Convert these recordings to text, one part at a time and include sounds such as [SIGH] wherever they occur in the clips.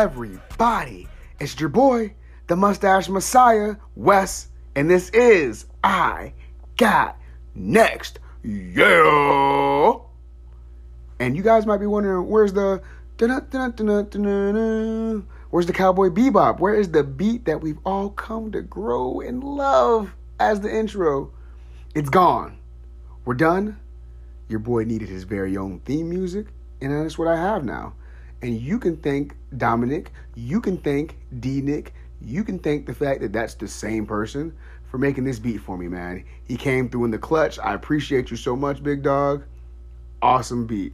everybody? It's your boy, the Mustache Messiah, Wes, and this is I Got Next. Yeah. And you guys might be wondering, where's the Where's the cowboy bebop? Where is the beat that we've all come to grow and love as the intro? It's gone. We're done. Your boy needed his very own theme music, and that's what I have now. And you can thank Dominic, you can thank D Nick, you can thank the fact that that's the same person for making this beat for me, man. He came through in the clutch. I appreciate you so much, big dog. Awesome beat.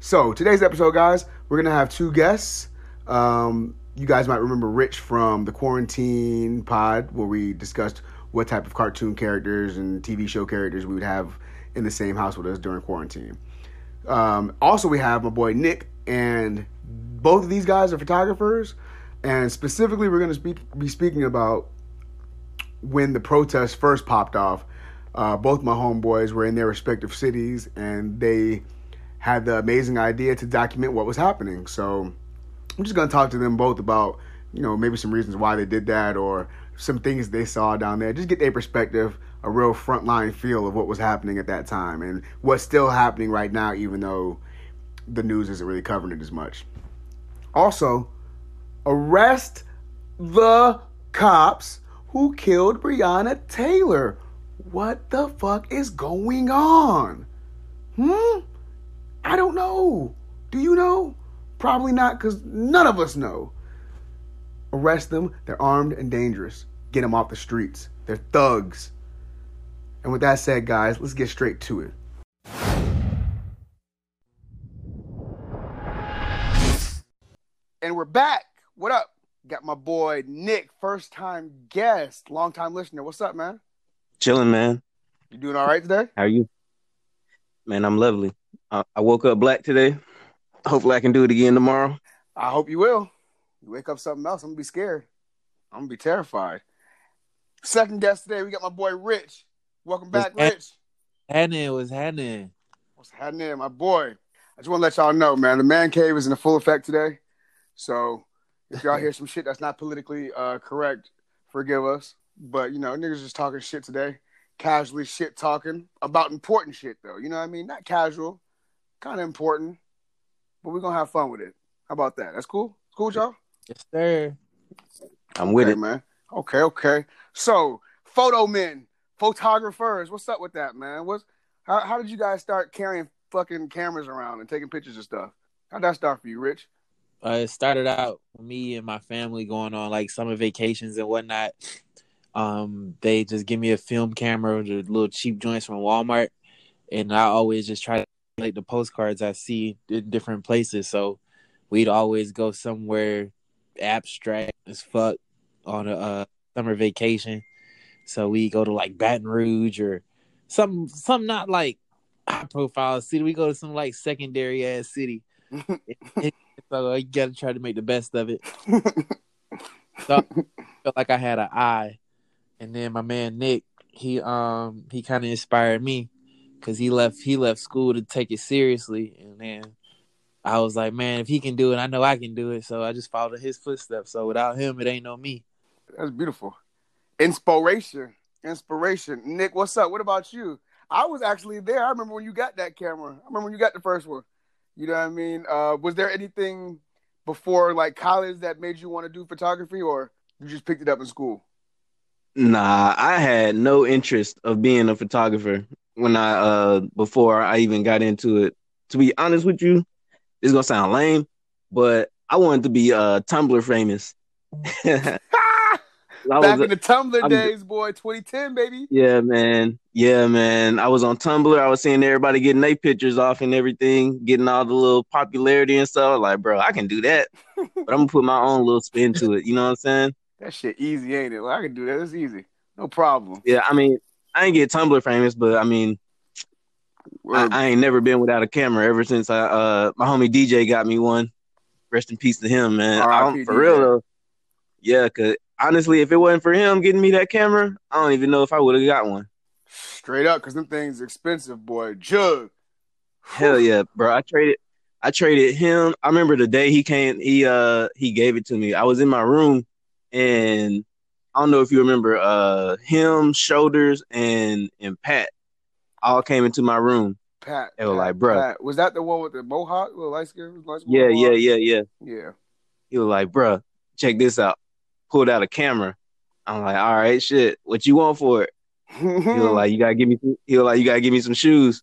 So, today's episode, guys, we're going to have two guests. Um, you guys might remember Rich from the Quarantine Pod, where we discussed what type of cartoon characters and TV show characters we would have in the same house with us during quarantine. Um, also, we have my boy Nick, and both of these guys are photographers. And specifically, we're going to speak, be speaking about when the protests first popped off. Uh, both my homeboys were in their respective cities, and they had the amazing idea to document what was happening. So I'm just going to talk to them both about, you know, maybe some reasons why they did that or some things they saw down there. Just get their perspective a real frontline feel of what was happening at that time and what's still happening right now, even though the news isn't really covering it as much. Also, arrest the cops who killed Breonna Taylor. What the fuck is going on? Hmm? I don't know. Do you know? Probably not, because none of us know. Arrest them. They're armed and dangerous. Get them off the streets. They're thugs. And with that said, guys, let's get straight to it. And we're back. What up? Got my boy Nick, first time guest, long time listener. What's up, man? Chilling, man. You doing all right today? How are you? Man, I'm lovely. I, I woke up black today. Hopefully, I can do it again tomorrow. I hope you will. You wake up something else, I'm gonna be scared. I'm gonna be terrified. Second guest today, we got my boy Rich. Welcome back, What's Rich. happening? What's happening? What's happening, my boy? I just want to let y'all know, man. The man cave is in full effect today. So if y'all hear some shit that's not politically uh, correct, forgive us. But you know, niggas just talking shit today, casually shit talking about important shit though. You know what I mean? Not casual, kind of important, but we're gonna have fun with it. How about that? That's cool. Cool, with y'all. Yes, sir. I'm with okay, it. man. Okay, okay. So, photo men, photographers. What's up with that, man? What's how, how did you guys start carrying fucking cameras around and taking pictures and stuff? How'd that start for you, Rich? Uh, it started out with me and my family going on like summer vacations and whatnot. Um, they just give me a film camera, the little cheap joints from Walmart, and I always just try to like the postcards I see in different places. So we'd always go somewhere abstract as fuck on a uh, summer vacation. So we go to like Baton Rouge or some some not like high profile city. We go to some like secondary ass city. [LAUGHS] so you gotta try to make the best of it. [LAUGHS] So I felt like I had an eye, and then my man Nick, he um he kind of inspired me because he left he left school to take it seriously, and then I was like, man, if he can do it, I know I can do it. So I just followed his footsteps. So without him, it ain't no me. That's beautiful. Inspiration. Inspiration. Nick, what's up? What about you? I was actually there. I remember when you got that camera. I remember when you got the first one. You know what I mean? Uh, was there anything before like college that made you want to do photography or you just picked it up in school? Nah, I had no interest of being a photographer when I uh before I even got into it. To be honest with you, it's gonna sound lame, but I wanted to be uh Tumblr famous. [LAUGHS] Back was- in the Tumblr I'm- days, boy, 2010, baby. Yeah, man. Yeah, man. I was on Tumblr. I was seeing everybody getting their pictures off and everything, getting all the little popularity and stuff. Like, bro, I can do that, [LAUGHS] but I'm gonna put my own little spin to it. You know what I'm saying? That shit easy, ain't it? Well, I can do that. It's easy. No problem. Yeah. I mean, I ain't get Tumblr famous, but I mean, I, I ain't never been without a camera ever since I uh my homie DJ got me one. Rest in peace to him, man. For real though. Yeah, cause honestly, if it wasn't for him getting me that camera, I don't even know if I would have got one. Straight up, because them things expensive, boy. Jug. Hell yeah, bro. I traded I traded him. I remember the day he came he uh he gave it to me. I was in my room and I don't know if you remember uh him, shoulders and and Pat all came into my room. Pat. They were Pat, like, bro. Pat. Was that the one with the mohawk? Little light skin? Light skin Yeah, yeah, yeah, yeah. Yeah. He was like, bro, check this out. Pulled out a camera. I'm like, all right, shit. What you want for it? He was like, you gotta give me. He was like, you gotta give me some shoes.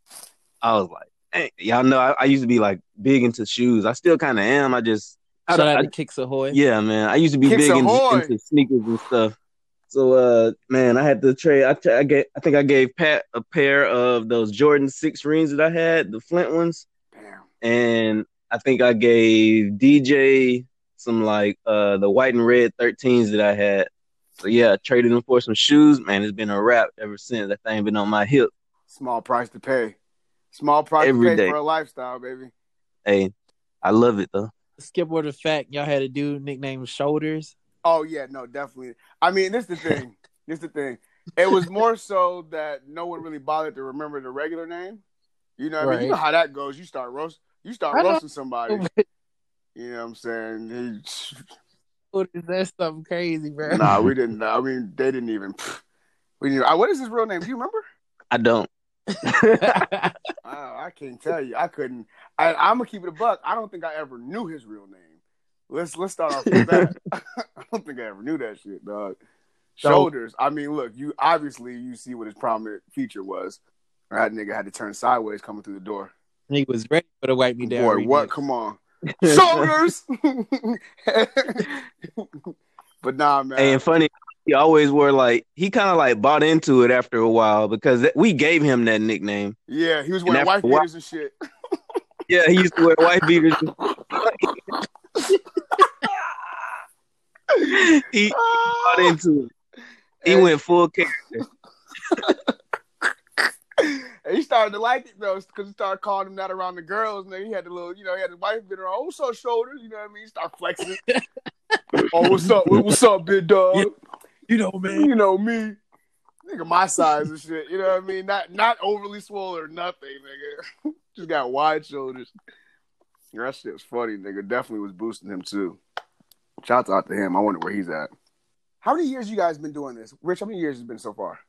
I was like, hey, y'all know I, I used to be like big into shoes. I still kind of am. I just, I, Shout out I- to Kicks Ahoy. yeah, man. I used to be Kicks big into, into sneakers and stuff. So, uh, man, I had to trade. I, tra- I gave, I think I gave Pat a pair of those Jordan six rings that I had, the Flint ones Damn. and I think I gave DJ some like uh the white and red 13s that I had. So yeah, I traded them for some shoes. Man, it's been a wrap ever since. That thing been on my hip. Small price to pay. Small price Every to pay day. for a lifestyle, baby. Hey, I love it though. Skip over the fact y'all had a dude nicknamed Shoulders. Oh yeah, no, definitely. I mean, this is the thing. [LAUGHS] this is the thing. It was more so that no one really bothered to remember the regular name. You know, what I mean, you know how that goes. You start roast, you start I know. roasting somebody. [LAUGHS] You know what I'm saying? He- [LAUGHS] that? something crazy, bro. nah, we didn't. I mean, they didn't even. [SIGHS] We didn't. What is his real name? Do you remember? I don't. [LAUGHS] I, I can't tell you. I couldn't. I, I'm gonna keep it a buck. I don't think I ever knew his real name. Let's let's start off with that. [LAUGHS] I don't think I ever knew that shit, dog. So- Shoulders. I mean, look, you obviously you see what his prominent feature was. That nigga had to turn sideways coming through the door. He was ready for the wipe me down. Boy, what? remix. Come on, shoulders. [LAUGHS] but nah, man. And funny, he always wore like he kind of like bought into it after a while because th- we gave him that nickname. yeah, he was wearing white a beaters and shit. [LAUGHS] Yeah, he used to wear white beaters. [LAUGHS] he bought into it. He And- went full character. And he started to like it though, because he started calling him that around the girls, and then he had the little, you know, he had his wife beater on. Oh, what's up, shoulders? You know what I mean? He started flexing. [LAUGHS] oh, what's up? What's up, big dog? You know, man. You know me, nigga, my size and shit. You know what I mean? Not not overly swollen or nothing, nigga. [LAUGHS] Just got wide shoulders. That shit was funny, nigga. Definitely was boosting him too. Shouts out to him. I wonder where he's at. How many years you guys been doing this? Rich, how many years has it been so far?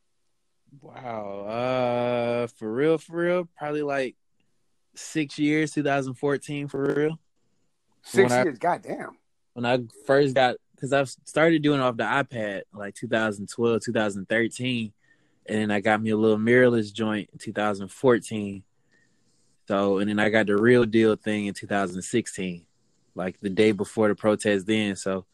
Wow. Uh, for real, for real, probably like six years, 2014, for real. Six When years. God damn. When I first got, because I started doing off the iPad like 2012, 2013, and then I got me a little mirrorless joint in 2014. So, and then I got the real deal thing in 2016, like the day before the protest. Then, so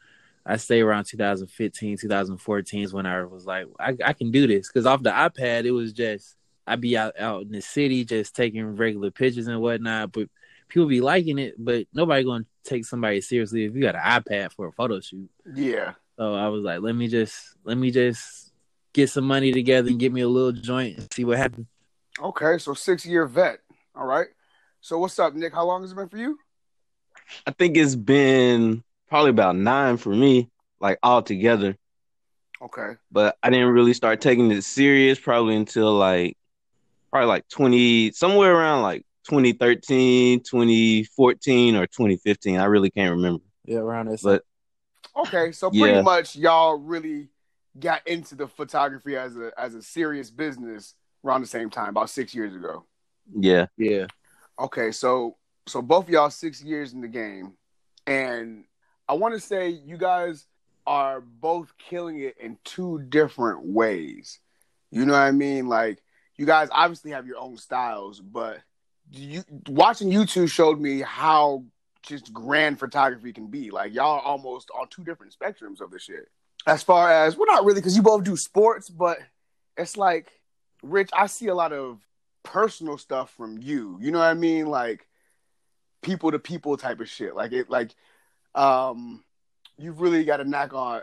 I stay around 2015, 2014 is when I was like, I, I can do this. Because off the iPad, it was just, I'd be out, out in the city just taking regular pictures and whatnot. But people be liking it, but nobody going to take somebody seriously if you got an iPad for a photo shoot. Yeah. So I was like, let me just, let me just get some money together and get me a little joint and see what happens. Okay, so six year vet. All right. So what's up, Nick? How long has it been for you? I think it's been probably about nine for me, like all together. Okay. But I didn't really start taking it serious probably until like probably like 20 somewhere around like 2013, 2014 or 2015. I really can't remember. Yeah, around this. But [LAUGHS] Okay, so pretty Yeah. much y'all really got into the photography as a as a serious business around the same time, about six years ago. yeah. yeah. Okay, so so both of y'all six years in the game, and I want to say you guys are both killing it in two different ways. You know what I mean? Like you guys obviously have your own styles, but you watching you two showed me how just grand photography can be. Like y'all are almost on two different spectrums of the shit. As far as well, not really, because you both do sports, but it's like, Rich, I see a lot of personal stuff from you. You know what I mean? Like people to people type of shit. Like it like um you've really got a knack on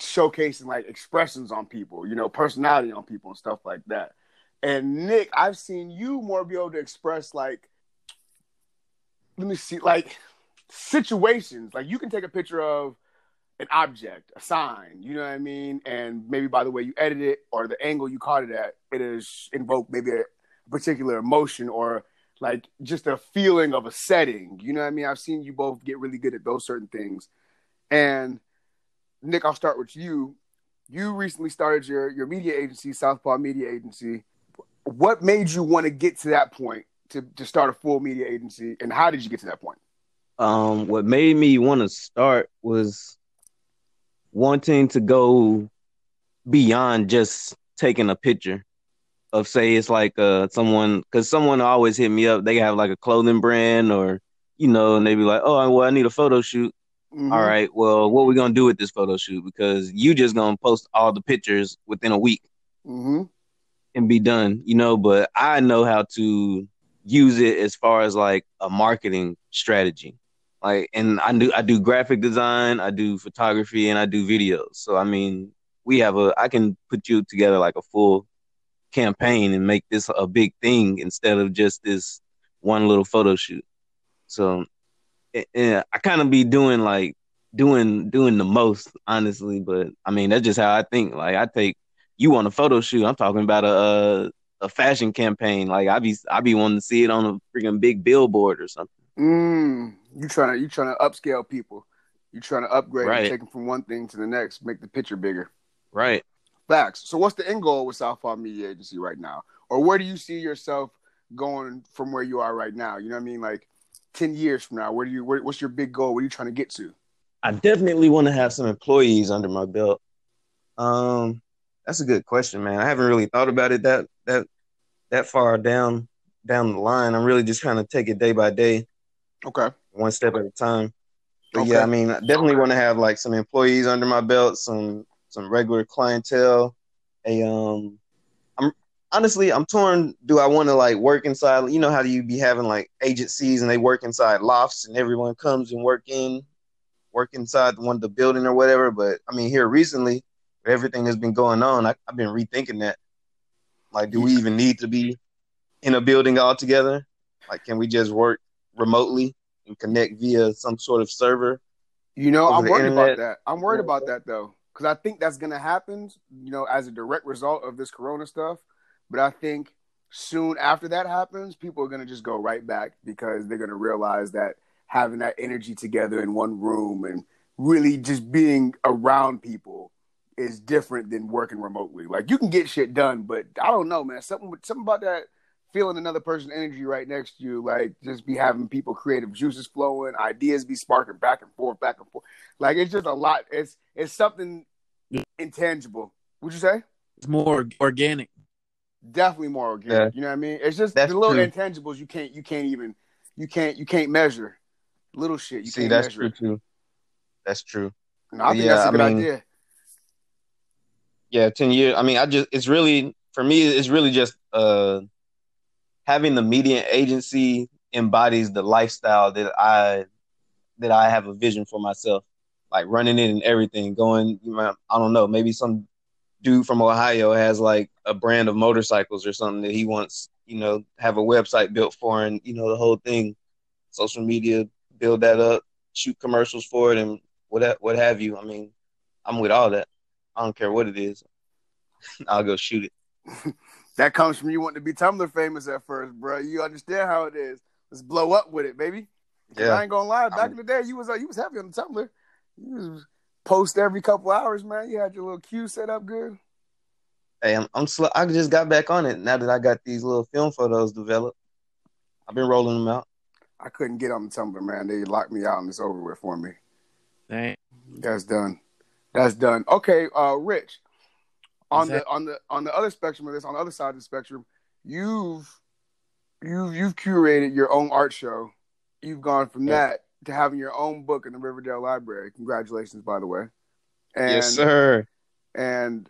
showcasing like expressions on people, you know, personality on people and stuff like that. And Nick, I've seen you more be able to express like let me see like situations. Like you can take a picture of an object, a sign, you know what I mean? And maybe by the way you edit it or the angle you caught it at, it is invoke maybe a particular emotion or like just a feeling of a setting. You know what I mean? I've seen you both get really good at those certain things. And Nick, I'll start with you. You recently started your your media agency, Southpaw Media Agency. What made you want to get to that point to to start a full media agency, and how did you get to that point? Um, what made me want to start was wanting to go beyond just taking a picture of say it's like uh someone because someone always hit me up they have like a clothing brand or you know and they be like oh well i need a photo shoot. Mhm. All right well what we gonna do with this photo shoot? Because you just gonna post all the pictures within a week. Mhm. and be done you know but i know how to use it as far as like a marketing strategy. Like and i do i do graphic design i do photography and i do videos. So i mean we have a i can put you together like a full campaign and make this a big thing instead of just this one little photo shoot so eh, eh, i kind of be doing like doing doing the most honestly but i mean that's just how i think like i take you on a photo shoot i'm talking about a, a a fashion campaign. Like I be I be wanting to see it on a freaking big billboard or something. Mm. You trying to you trying to upscale people. You trying to upgrade, Right. take them from one thing to the next, make the picture bigger. Right. Facts. So, what's the end goal with Southpaw Media Agency right now, or where do you see yourself going from where you are right now? You know what I mean? Like ten years from now, where do you? Where, what's your big goal? What are you trying to get to? I definitely want to have some employees under my belt. Um, that's a good question, man. I haven't really thought about it that that that far down down the line. I'm really just trying to take it day by day, Okay. one step at a time. But Okay. yeah, I mean, I definitely want to have like some employees under my belt, some some regular clientele. A um, I'm honestly I'm torn. Do I want to like work inside? You know how do you be having like agencies and they work inside lofts and everyone comes and work in, work inside one of the building or whatever. But I mean, here recently, everything that's been going on, I, I've been rethinking that. Like, do we even need to be in a building all together? Like, can we just work remotely and connect via some sort of server? You know, I'm worried about that. I'm worried about that though, because I think that's gonna happen. You know, as a direct result of this Corona stuff. But I think soon after that happens, people are gonna just go right back because they're gonna realize that having that energy together in one room and really just being around people is different than working remotely. Like you can get shit done, but I don't know, man. Something something about that feeling another person's energy right next to you, like just be having people creative juices flowing, ideas be sparking back and forth, back and forth. Like it's just a lot. It's it's something intangible. Would you say? It's more organic. Definitely more organic. Yeah. You know what I mean? It's just That's the little true. intangibles you can't you can't even you can't you can't measure. Little shit you See, can't that's measure. true too. That's true. No, I think Yeah, that's a I good mean- idea. Yeah, ten years. I mean, I just it's really for me. It's really just uh having the media agency embodies the lifestyle that I that I have a vision for myself. Like running it and everything. Going, I don't know. Maybe some dude from Ohio has like a brand of motorcycles or something that he wants, you know, have a website built for, and you know the whole thing, social media, build that up, shoot commercials for it, and what what have you. I mean, I'm with all that. I don't care what it is. [LAUGHS] I'll go shoot it. [LAUGHS] That comes from you wanting to be Tumblr famous at first, bro. You understand how it is. Let's blow up with it, baby. Yeah. I ain't gonna lie. Back I'm- in the day, you was uh, you was heavy on the Tumblr. You was post every couple hours, man. You had your little queue set up good. Hey, I'm, I'm slow. I just got back on it now that I got these little film photos developed. I've been rolling them out. I couldn't get on the Tumblr, man. They locked me out and it's over with for me. Dang. That's done. That's done. Okay, uh, Rich. On the on the on the other spectrum of this, on the other side of the spectrum, you've you've you've curated your own art show. You've gone from Yeah. that to having your own book in the Riverdale Library. Congratulations, by the way. And, yes, sir. And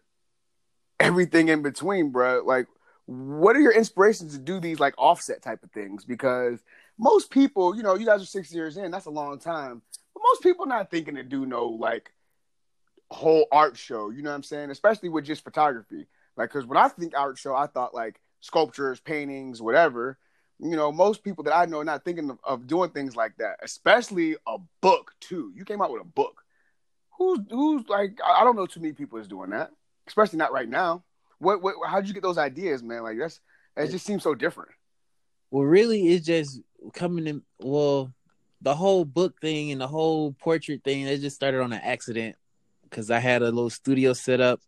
everything in between, bro. Like, what are your inspirations to do these like offset type of things? Because most people, you know, you guys are six years in. That's a long time. But most people not thinking to do no like whole art show. You know what I'm saying? Especially with just photography. Like, because when I think art show, I thought like sculptures, paintings, whatever. You know, most people that I know are not thinking of, of doing things like that. Especially a book too. You came out with a book. Who's who's like? I don't know too many people is doing that. Especially not right now. What what? How'd you get those ideas, man? Like that's it just seems so different. Well, really, it's just coming in. Well, the whole book thing and the whole portrait thing, it just started on an accident because I had a little studio set up.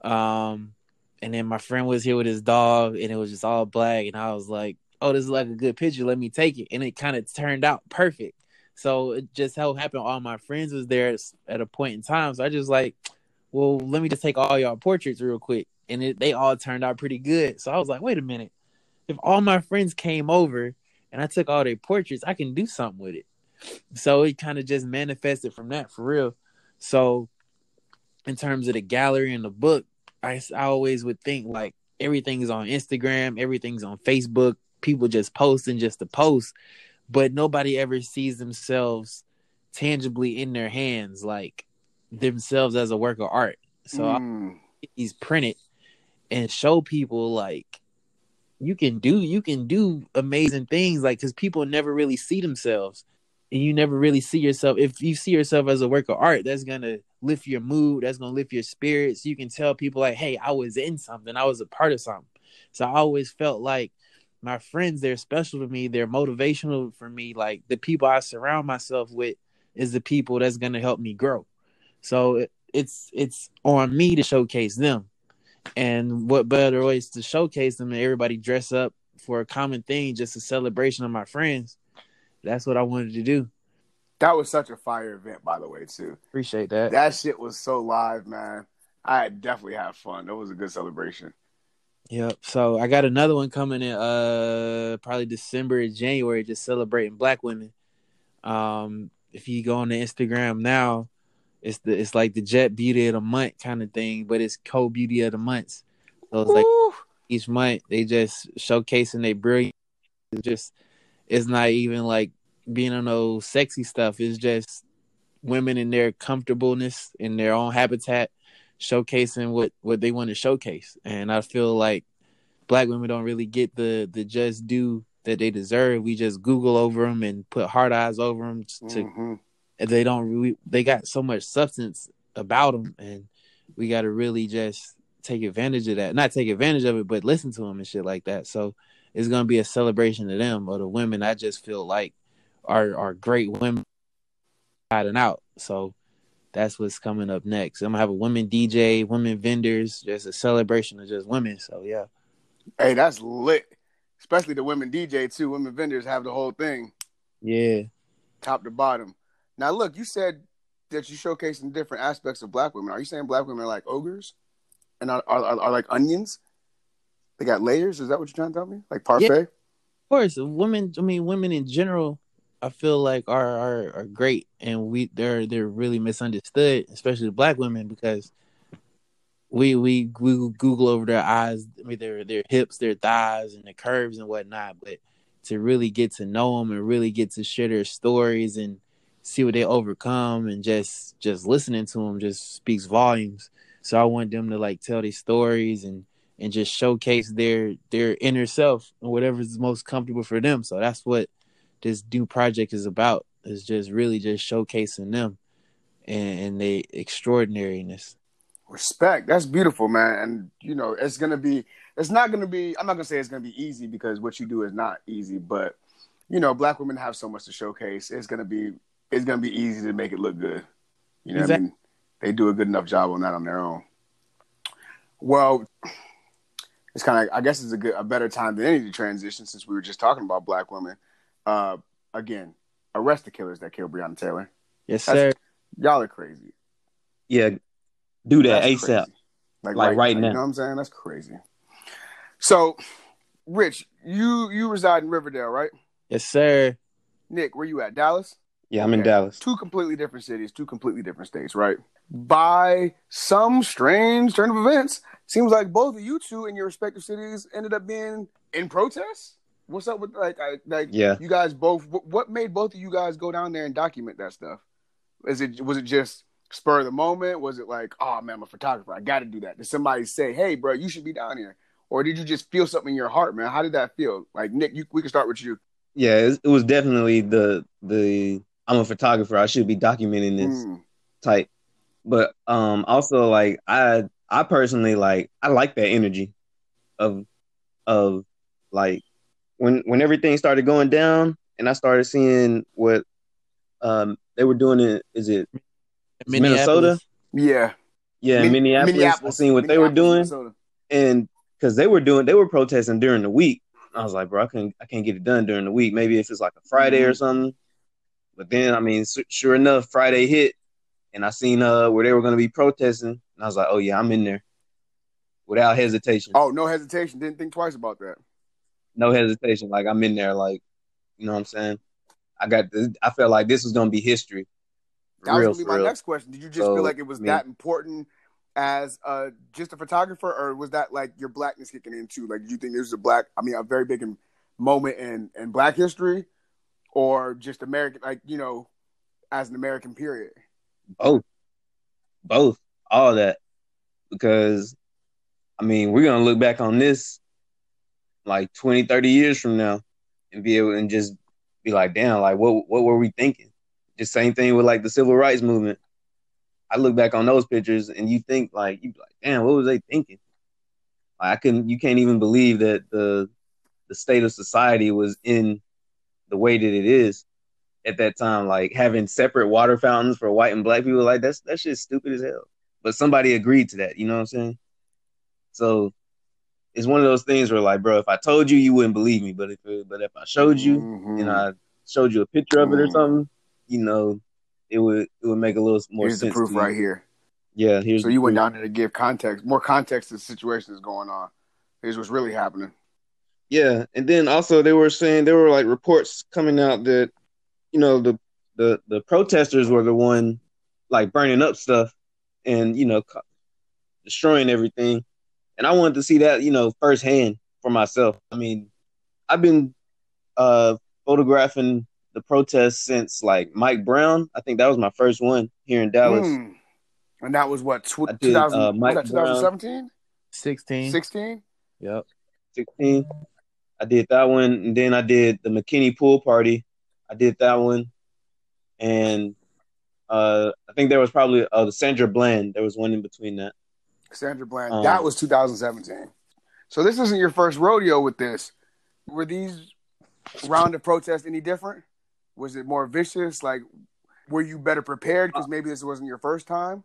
Um, and then my friend was here with his dog, and it was just all black. And I was like, "Oh, this is like a good picture. Let me take it." And it kind of turned out perfect. So it just how happened. All my friends was there at a point in time. So I just like, well, let me just take all y'all portraits real quick, and it, they all turned out pretty good. So I was like, wait a minute, if all my friends came over and I took all their portraits, I can do something with it. So it kind of just manifested from that for real. So in terms of the gallery and the book, I, I always would think like everything's on Instagram, everything's on Facebook, people just posting just to post, but nobody ever sees themselves tangibly in their hands, like themselves as a work of art. So Mm. he's printed and show people like you can do you can do amazing things like because people never really see themselves and you never really see yourself if you see yourself as a work of art that's gonna lift your mood that's gonna lift your spirits you can tell people like hey i was in something. I was a part of something. So i always felt like my friends they're special to me. They're motivational for me. Like the people i surround myself with is the people that's gonna help me grow. So it, it's it's on me to showcase them. And what better ways to showcase them and everybody dress up for a common thing just a celebration of my friends. That's what i wanted to do That was such a fire event, by the way, too. appreciate that That shit was so live, man. I definitely had fun. That was a good celebration. Yep. So I got another one coming in uh probably December or January, just celebrating black women. Um if you go on the Instagram now, it's the it's like the jet beauty of the month kind of thing, but it's co beauty of the months. So it's like each month they just showcasing their brilliance. It's just it's not even like being on those sexy stuff. It's just women in their comfortableness in their own habitat, showcasing what what they want to showcase. And I feel like black women don't really get the the just due that they deserve. We just Google over them and put hard eyes over them to Mhm. they don't really they got so much substance about them and we got to really just take advantage of that not take advantage of it but listen to them and shit like that so it's going to be a celebration of them or the women i just feel like are are great women hiding out so that's what's coming up next i'm gonna have a women dj women vendors just a celebration of just women so yeah Hey, that's lit. Especially the women DJ too. Women vendors have the whole thing, yeah top to bottom. Now, look, you said that you're showcasing different aspects of black women. Are you saying black women are like ogres, and are are, are, are like onions? They got layers. Is that what you're trying to tell me? Like parfait? of course women i mean women in general i feel like are are, are great and we they're they're really misunderstood especially black women because we we we google over their eyes i mean their their hips their thighs and the curves and whatnot but to really get to know them and really get to share their stories and see what they overcome and just just listening to them just speaks volumes so i want them to like tell these stories and and just showcase their their inner self and whatever's most comfortable for them. So that's what this new project is about. Is just really just showcasing them and, and their extraordinariness. Respect. That's beautiful, man. And you know, it's gonna be. It's not gonna be. I'm not gonna say it's gonna be easy because what you do is not easy. But you know, black women have so much to showcase. It's gonna be. It's gonna be easy to make it look good. You know, what I mean, they do a good enough job on that on their own. Well, it's kind of. I guess it's a good, a better time than any to transition since we were just talking about black women. Uh, again, arrest the killers that killed Breonna Taylor. Yes, That's- sir. Y'all are crazy. Yeah, do that That's ASAP. crazy. Like, Like right, right now. You know what I'm saying? That's crazy. So, Rich, you you reside in Riverdale, right? Yes, sir. Nick, where you at? Dallas? Yeah, I'm in Dallas. Two completely different cities, two completely different states, right? By some strange turn of events, seems like both of you two in your respective cities ended up being in protest. What's up with like I, like Yeah. you guys both? What made both of you guys go down there and document that stuff? Is it was it just spur of the moment? Was it like, oh man, I'm a photographer, I got to do that? Did somebody say, hey, bro, you should be down here? Or did you just feel something in your heart, man? How did that feel? Like Nick, you, we can start with you. Yeah, it, was definitely the the I'm a photographer. I should be documenting this Mm, type. But um also like I I personally like I like that energy of of like when when everything started going down, and I started seeing what um they were doing. It is it Minnesota? Yeah, Yeah, Min- Minneapolis. I seen what they were doing, Minneapolis, and because they were doing, they were protesting during the week. I was like, bro, I can't I can't get it done during the week. Maybe if it's like a Friday or something. But then, I mean, su- sure enough, Friday hit, and I seen uh where they were going to be protesting, and I was like, oh yeah, I'm in there without hesitation. Oh, no hesitation. Didn't think twice about that. No hesitation. Like I'm in there, like you know what I'm saying. I got. This, I felt like this was gonna be history. That was Real, gonna be my real. next question. Did you just So, feel like it was mean- that important as uh, just a photographer, or was that like your blackness kicking in too? Like, did you think this was a black? I mean, a very big moment in in Black history, or just American? Like, you know, as an American period. Both, both, all that, because I mean, we're gonna look back on this like 20, 30 years from now, and be able and just be like, damn, like what what were we thinking? Just same thing with like the civil rights movement. I look back on those pictures, and you think like you like, damn, what was they thinking? Like, I couldn't, you can't even believe that the the state of society was in the way that it is at that time. Like having separate water fountains for white and black people, like that's that shit's stupid as hell. But somebody agreed to that, you know what I'm saying? So it's one of those things where like, bro, if I told you, you wouldn't believe me. But if but if I showed you, Mhm. and I showed you a picture of it or Mhm. something, you know, it would it would make a little more here's the sense. proof to you. right here. Yeah, here's So the you went proof. down there to give context, more context to the situation that's going on. Here's what's really happening. Yeah, and then also they were saying there were like reports coming out that you know the the the protesters were the one like burning up stuff and you know destroying everything, and I wanted to see that you know firsthand for myself. I mean, I've been uh photographing the protests since like Mike Brown. I think that was my first one here in Dallas. Hmm. And that was what tw- did, 2000, uh, was that 2017, Sixteen. 16? Yep. 16. I did that one, and then I did the McKinney pool party. I did that one, and uh, I think there was probably uh, the Sandra Bland. There was one in between that. Sandra Bland. Um, that was 2017. So this isn't your first rodeo with this. Were these round of protests any different? Was it more vicious? Like, were you better prepared because maybe this wasn't your first time?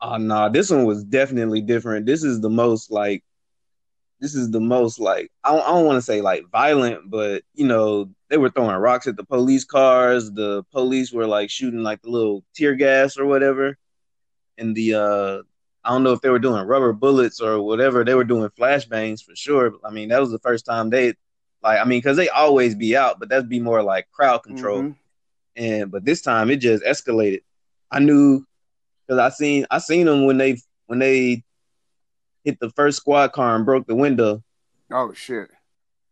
Oh no, this one was definitely different. This is the most like, this is the most like I don't, I don't want to say like violent, but you know they were throwing rocks at the police cars. The police were like shooting like the little tear gas or whatever, and the uh I don't know if they were doing rubber bullets or whatever. They were doing flashbangs for sure. I mean that was the first time they like I mean because they always be out, but that'd be more like crowd control Mhm. and but this time it just escalated. I knew because I seen I seen them when they when they hit the first squad car and broke the window, Oh shit!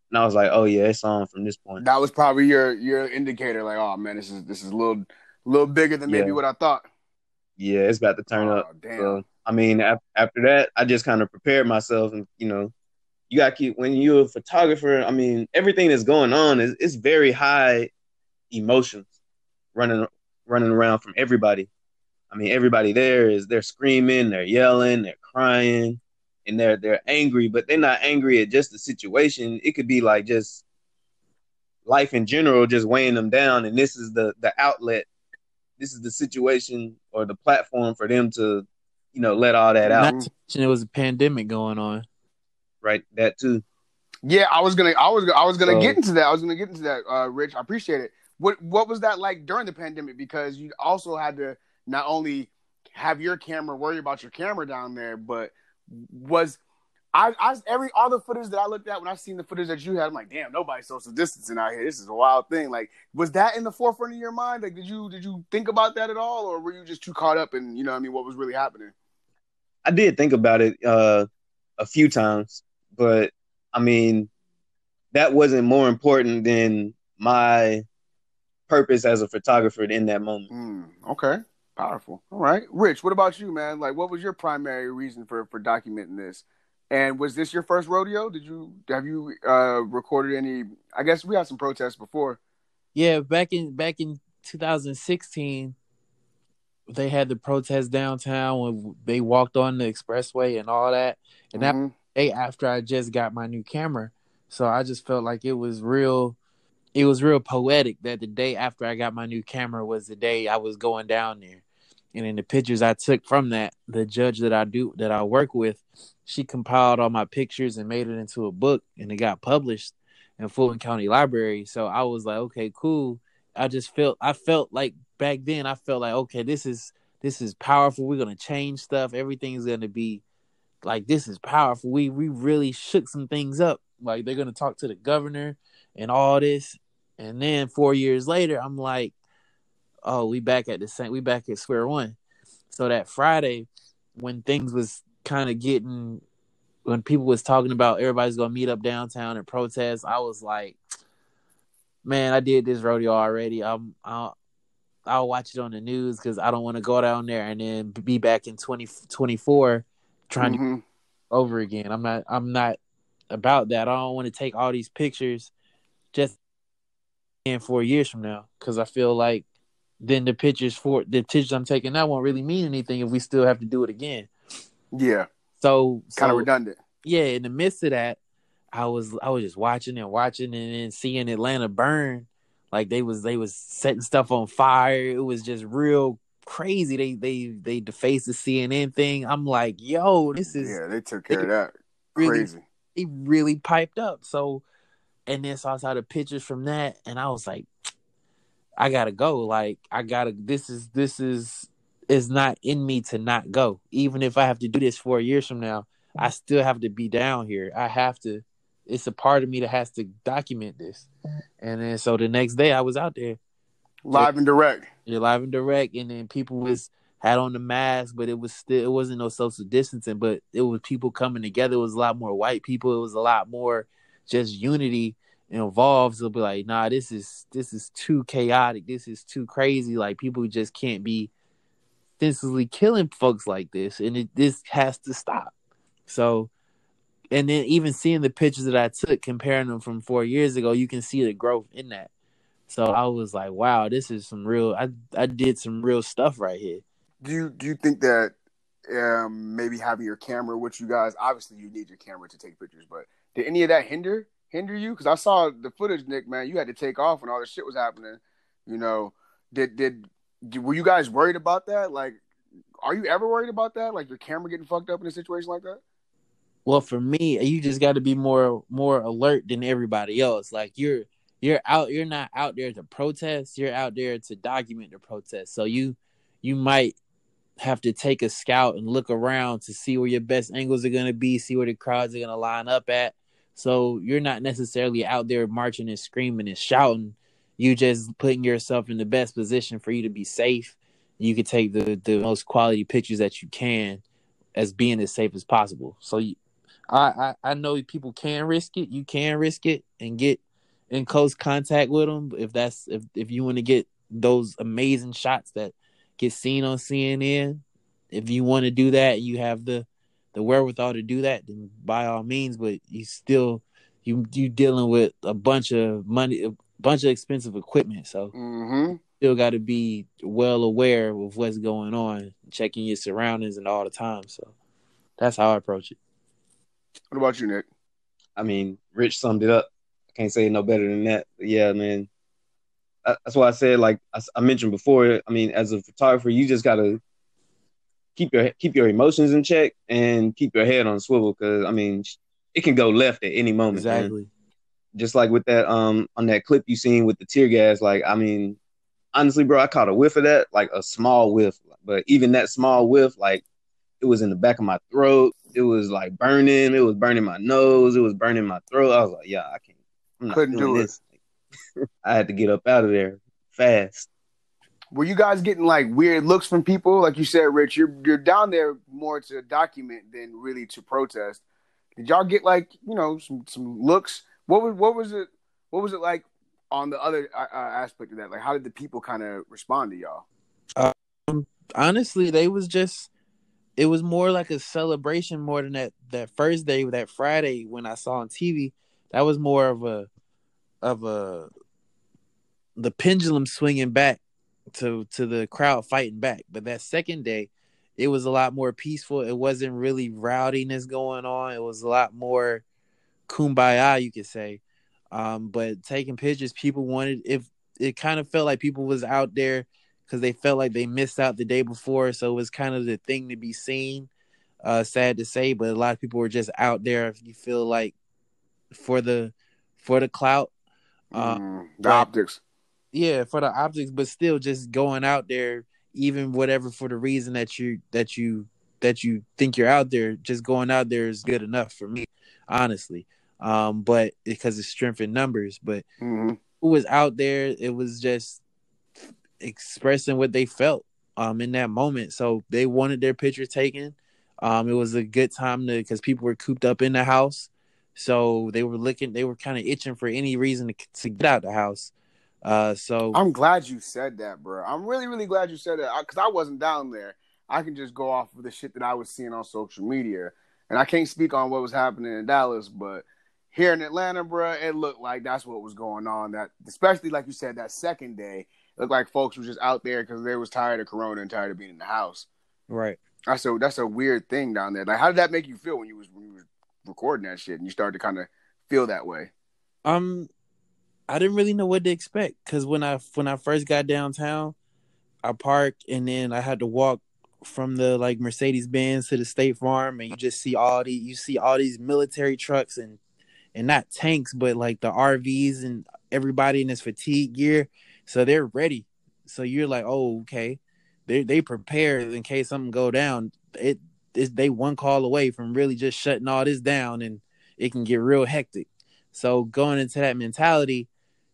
and I was like, oh yeah, it's on from this point. That was probably your your indicator. Like, oh man, this is this is a little little bigger than maybe Yeah. what I thought. Yeah, it's about to turn oh, up. Damn. So I mean, af- after that, I just kind of prepared myself, and you know, you got to keep when you're a photographer. I mean, everything that's going on is it's very high emotions running running around from everybody. I mean, everybody there is they're screaming, they're yelling, they're crying, and they're they're angry, but they're not angry at just the situation. It could be like just life in general just weighing them down, and this is the the outlet. This is the situation or the platform for them to, you know, let all that out. Not to it was a pandemic going on. Right, that too. Yeah, I was gonna, I was, I was gonna So- get into that. I was gonna get into that, uh, Rich. I appreciate it. What, what was that like during the pandemic? Because you also had to not only have your camera, worry about your camera down there, but was I, I every all the footage that I looked at when I seen the footage that you had, I'm like, damn, nobody's social distancing out here. This is a wild thing. Like, was that in the forefront of your mind? Like, did you did you think about that at all, or were you just too caught up in you know, what I mean, what was really happening? I did think about it uh, a few times, but I mean, that wasn't more important than my purpose as a photographer in that moment. Hmm, okay, powerful. All right, Rich. What about you, man? Like, what was your primary reason for for documenting this? And was this your first rodeo? Did you have you uh recorded any? I guess we had some protests before. Yeah, back in back in 2016, they had the protest downtown when they walked on the expressway and all that. And that Mhm. day after I just got my new camera, So I just felt like it was real it was real poetic that the day after I got my new camera was the day I was going down there. And in the pictures I took from that, the judge that I do that I work with, she compiled all my pictures and made it into a book and it got published in Fulton County Library. So I was like, okay, cool. I just felt I felt like back then I felt like okay, this is this is powerful. We're gonna change stuff. Everything's gonna be like this is powerful. We we really shook some things up. Like they're gonna talk to the governor and all this. And then four years later, I'm like, oh, we back at the same we back at square one. So that Friday, when things was kind of getting when people was talking about everybody's gonna meet up downtown and protest, I was like, man, I did this rodeo already. I'm I'll, I'll watch it on the news because I don't want to go down there and then be back in 2024 trying Mhm. to over again. I'm not I'm not about that. I don't want to take all these pictures just in four years from now because I feel like then the pictures for the pictures I'm taking now won't really mean anything if we still have to do it again. Yeah, So kind of so- redundant. yeah, in the midst of that, I was I was just watching and watching and then seeing Atlanta burn. Like they was they was setting stuff on fire. It was just real crazy. They they they defaced the CNN thing. I'm like, yo, this is Yeah, they took care of that. really- Crazy. it really piped up. So and then so I saw the pictures from that and I was like, I gotta go. Like I gotta this is this is is not in me to not go. Even if I have to do this four years from now, I still have to be down here. I have to it's a part of me that has to document this. And then so the next day I was out there. Live and direct. You're live and direct, and then people was had on the mask, but it was still it wasn't no social distancing, but it was people coming together. It was a lot more white people. It was a lot more just unity involved. So be like, nah, this is this is too chaotic. This is too crazy. Like people just can't be senselessly killing folks like this, and it, this has to stop. So, and then even seeing the pictures that I took, comparing them from four years ago, you can see the growth in that. So I was like, wow, this is some real. I I did some real stuff right here. Do you do you think that um, maybe having your camera with you guys? Obviously, you need your camera to take pictures, but did any of that hinder hinder you? Because I saw the footage, Nick. Man, you had to take off when all this shit was happening. You know, did did, did were you guys worried about that? Like, are you ever worried about that? Like your camera getting fucked up in a situation like that? Well, for me, you just got to be more more alert than everybody else. Like you're you're out, you're not out there to protest. You're out there to document the protest. So you you might have to take a scout and look around to see where your best angles are going to be, see where the crowds are going to line up at. So you're not necessarily out there marching and screaming and shouting. You just putting yourself in the best position for you to be safe. You can take the the most quality pictures that you can as being as safe as possible. So you, I, I I know people can risk it. You can risk it and get in close contact with them if that's if if you want to get those amazing shots that get seen on CNN. If you want to do that, you have the the wherewithal to do that. Then by all means, but you still you you dealing with a bunch of money, a bunch of expensive equipment. So Mm-hmm. still got to be well aware of what's going on, checking your surroundings and all the time. So that's how I approach it. What about you, Nick? I mean, Rich summed it up. I can't say no better than that. But yeah, man. That's why I said, like I mentioned before. I mean, as a photographer, you just gotta keep your keep your emotions in check and keep your head on swivel. Because I mean, it can go left at any moment. man. Exactly. Just like with that um on that clip you seen with the tear gas. Like I mean, honestly, bro, I caught a whiff of that, like a small whiff. But even that small whiff, like it was in the back of my throat. It was like burning. It was burning my nose. It was burning my throat. I was like, yeah, I can't. I'm not Couldn't doing do it. this. [LAUGHS] I had to get up out of there fast. Were you guys getting like weird looks from people? Like you said, Rich, you're you're down there more to document than really to protest. Did y'all get like you know some some looks? What was what was it? What was it like on the other uh, uh, aspect of that? Like, how did the people kind of respond to y'all? honestly, they was just it was more like a celebration more than that that first day, that Friday when I saw on TV. That was more of a of a the pendulum swinging back to to the crowd fighting back. But that second day, it was a lot more peaceful. It wasn't really rowdiness going on. It was a lot more kumbaya, you could say. Um, but taking pictures, people wanted if it kind of felt like people was out there because they felt like they missed out the day before, so it was kind of the thing to be seen. Uh, sad to say, but a lot of people were just out there. If you feel like for the for the clout, uh, Mm, the but- optics. yeah, for the optics, but still just going out there, even whatever for the reason that you that you that you think you're out there, just going out there is good enough for me, honestly. Um, but because it's strength in numbers, but hmm who was out there, it was just expressing what they felt um in that moment. So they wanted their picture taken. Um, it was a good time to because people were cooped up in the house, so they were looking, they were kind of itching for any reason to, to get out the house. Uh, so I'm glad you said that, bro. I'm really, really glad you said that because I wasn't down there. I can just go off of the shit that I was seeing on social media, and I can't speak on what was happening in Dallas, but here in Atlanta, bro, it looked like that's what was going on. That, especially like you said, that second day, looked like folks were just out there because they was tired of Corona and tired of being in the house. right. That's a that's a weird thing down there. Like, how did that make you feel when you was when you was recording that shit and you started to kind of feel that way? Um, I didn't really know what to expect because when I when I first got downtown, I parked and then I had to walk from the like Mercedes Benz to the State Farm, and you just see all the you see all these military trucks and and not tanks, but like the RVs and everybody in this fatigue gear, so they're ready. So you're like, oh, okay, they they prepared in case something go down. It is they one call away from really just shutting all this down, and it can get real hectic. So going into that mentality,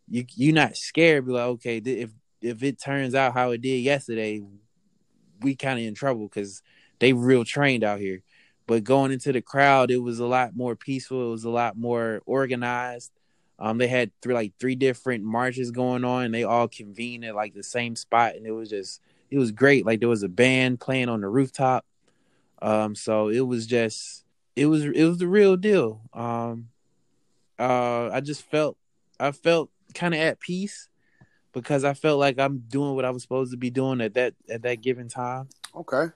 you you're not scared. Be like, okay, if if it turns out how it did yesterday, we kind of in trouble because they real trained out here. But going into the crowd, it was a lot more peaceful. It was a lot more organized. Um, they had three like three different marches going on, and they all convened at like the same spot, and it was just it was great. Like there was a band playing on the rooftop. Um, so it was just it was it was the real deal. Um, uh, I just felt I felt kind of at peace because I felt like I'm doing what I was supposed to be doing at that at that given time. Okay.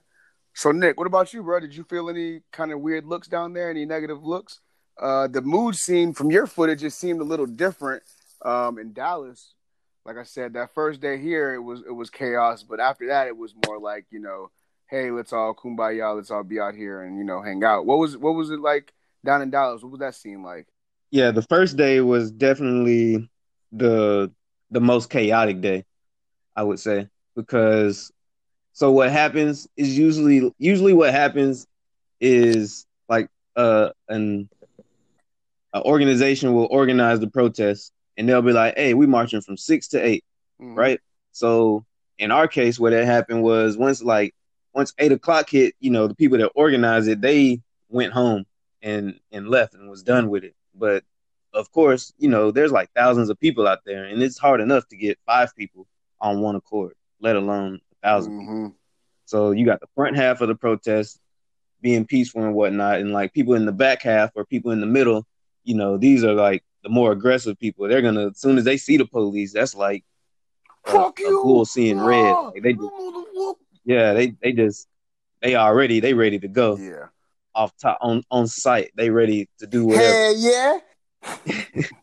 So Nick, what about you, bro? Did you feel any kind of weird looks down there? Any negative looks? Uh, the mood seemed from your footage, it seemed a little different um, in Dallas. Like I said, that first day here, it was it was chaos, but after that, it was more like you know, hey, let's all kumbaya, let's all be out here and you know hang out. What was what was it like down in Dallas? What was that scene like? Yeah, the first day was definitely the the most chaotic day, I would say, because so what happens is usually usually what happens is like uh an, an organization will organize the protest and they'll be like, "Hey, we marching from 6 to 8." Mhm. right? So in our case, what had happened was once like once eight o'clock hit, you know, the people that organized it, they went home and and left and was done with it. But of course, you know, there's like thousands of people out there, and it's hard enough to get five people on one accord, let alone a 1000 people. Mhm. So you got the front half of the protest being peaceful and whatnot, and like people in the back half or people in the middle, you know, these are like the more aggressive people. They're gonna as soon as they see the police, that's like a- Fuck a you, bull seeing red. Ah, Like, they just, yeah, they they just they already they ready to go Yeah. off top on on site. They ready to do whatever. Hell yeah. [LAUGHS]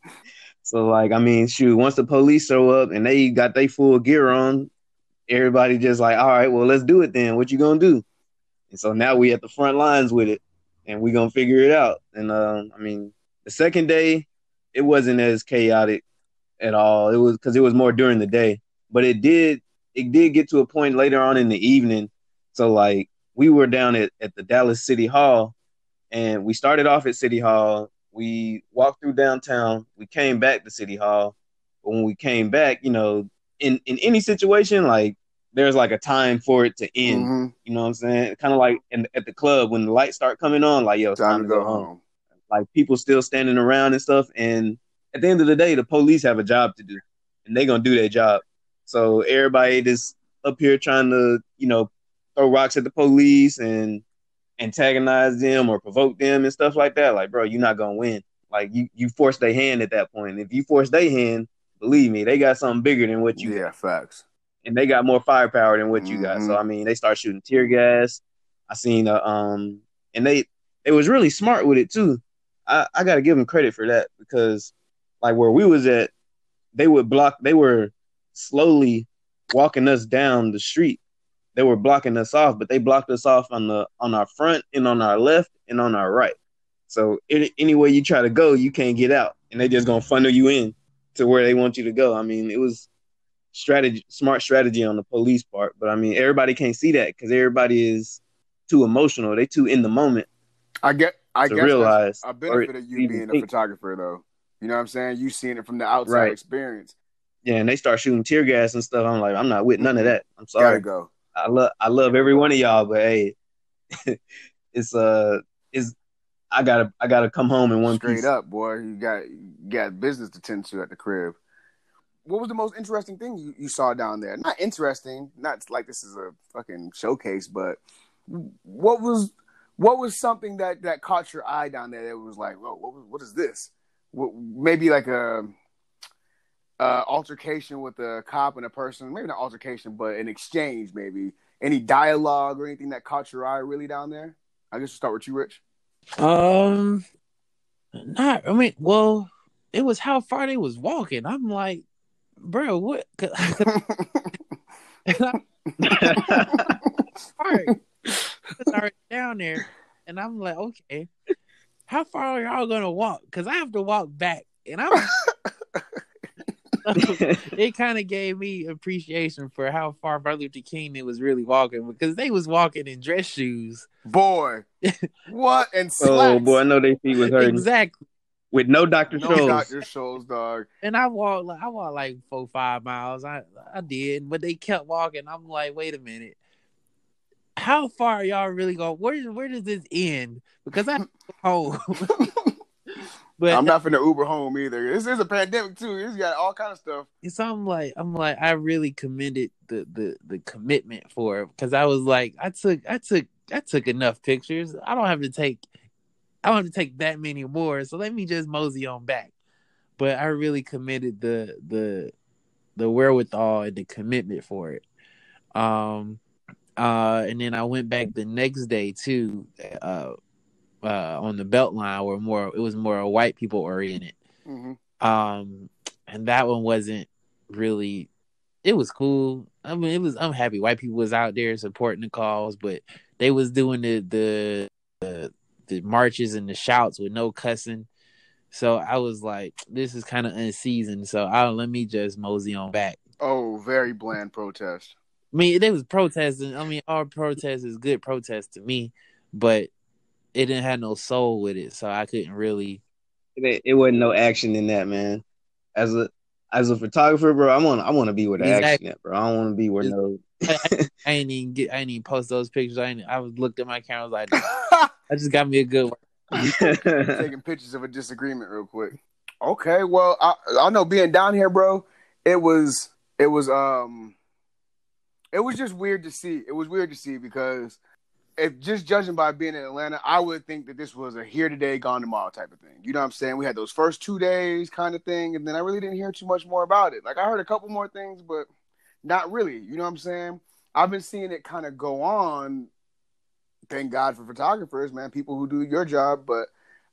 So like I mean, shoot, once the police show up and they got their full gear on, everybody just like, all right, well, let's do it then. What you gonna do? And so now we at the front lines with it, and we gonna figure it out. And um, I mean, the second day, it wasn't as chaotic at all. It was because it was more during the day, but it did it did get to a point later on in the evening. So like we were down at, at the Dallas City Hall, and we started off at City Hall. We walked through downtown. We came back to City Hall. But when we came back, you know, in in any situation, like there's like a time for it to end. Mhm. You know what I'm saying? Kind of like in, at the club when the lights start coming on, like yo, it's Time to go home. Like people still standing around and stuff. And at the end of the day, the police have a job to do, and they're gonna do their job. So everybody just up here trying to, you know, throw rocks at the police and antagonize them or provoke them and stuff like that. Like, bro, you're not gonna win. Like you, you force their hand at that point. If you force their hand, believe me, they got something bigger than what you Yeah, facts. and they got more firepower than what you got. So I mean, they start shooting tear gas. I seen a um, and they they was really smart with it too. I, I got to give them credit for that because, like where we was at, they would block. They were slowly walking us down the street. They were blocking us off, but they blocked us off on the on our front and on our left and on our right. So any, any way you try to go, you can't get out, and they just gonna funnel you in to where they want you to go. I mean, it was strategy, smart strategy on the police part, but I mean, everybody can't see that because everybody is too emotional. They too in the moment. I get. I To guess realize, a benefit of you being a photographer, though. You know what I'm saying? You seeing it from the outside Right. experience. Yeah, and they start shooting tear gas and stuff. I'm like, I'm not with none of that. I'm Gotta sorry. go. I love I love every one of y'all, but hey, [LAUGHS] it's uh, is I gotta I gotta come home in one Straight piece. up, boy. You got you got business to tend to at the crib. What was the most interesting thing you, you saw down there? Not interesting, not like this is a fucking showcase, but what was what was something that that caught your eye down there that was like, whoa, what, what is this? What, maybe like a, a altercation with a cop and a person, maybe not altercation, but an exchange, maybe any dialogue or anything that caught your eye really down there. I guess we'll start with you, Rich. Um, not. I mean, well, it was how far they was walking. I'm like, bro, what? [LAUGHS] [LAUGHS] [LAUGHS] 'cause- 'cause I'm already, down there, and I'm like, okay, how far are y'all gonna walk? Because I have to walk back, and I'm. it kind of gave me appreciation for how far Martin Luther King was really walking because they was walking in dress shoes. Boy, what and [LAUGHS] oh slacks. boy, I know they feet was hurting Exactly. with no Dr. no Scholl's. Dr. Scholl's dog. And I walked like I walked like four five miles. I I did, but they kept walking. I'm like, wait a minute, how far are y'all really going? Where where does this end? Because I'm [LAUGHS] home. [LAUGHS] but I'm not finna Uber home either. This is a pandemic too. It's got all kind of stuff. so I'm like I'm like I really commended the the the commitment for it because I was like I took I took I took enough pictures. I don't have to take I don't have to take that many more. So let me just mosey on back. But I really committed the the the wherewithal and the commitment for it. Um uh and then I went back the next day too uh uh on the BeltLine where more it was more white people oriented. Hmm um and that one wasn't really it was cool. I mean it was i'm happy white people was out there supporting the cause but they was doing the the the, the marches and the shouts with no cussing. So i was like this is kind of unseasoned. So i let me just mosey on back. Oh, very bland protest. I mean they was protesting i mean all protest is good protest to me but it didn't have no soul with it so i couldn't really It, it wasn't no action in that, man. As a as a photographer, bro, I want I want to be where the Exactly. action at, bro. I don't want to be where no. [LAUGHS] I ain't even get. I ain't even post those pictures. I ain't, I was looked at my camera. I was like, [LAUGHS] I just got me a good one. [LAUGHS] Taking pictures of a disagreement real quick. Okay, well, I, I know being down here, bro. It was it was um it was just weird to see. It was weird to see because if just judging by being in Atlanta, I would think that this was a here today, gone tomorrow type of thing. You know what I'm saying? We had those first two days kind of thing, and then I really didn't hear too much more about it. Like I heard a couple more things, but not really. You know what I'm saying? I've been seeing it kind of go on. Thank God for photographers, man, people who do your job, but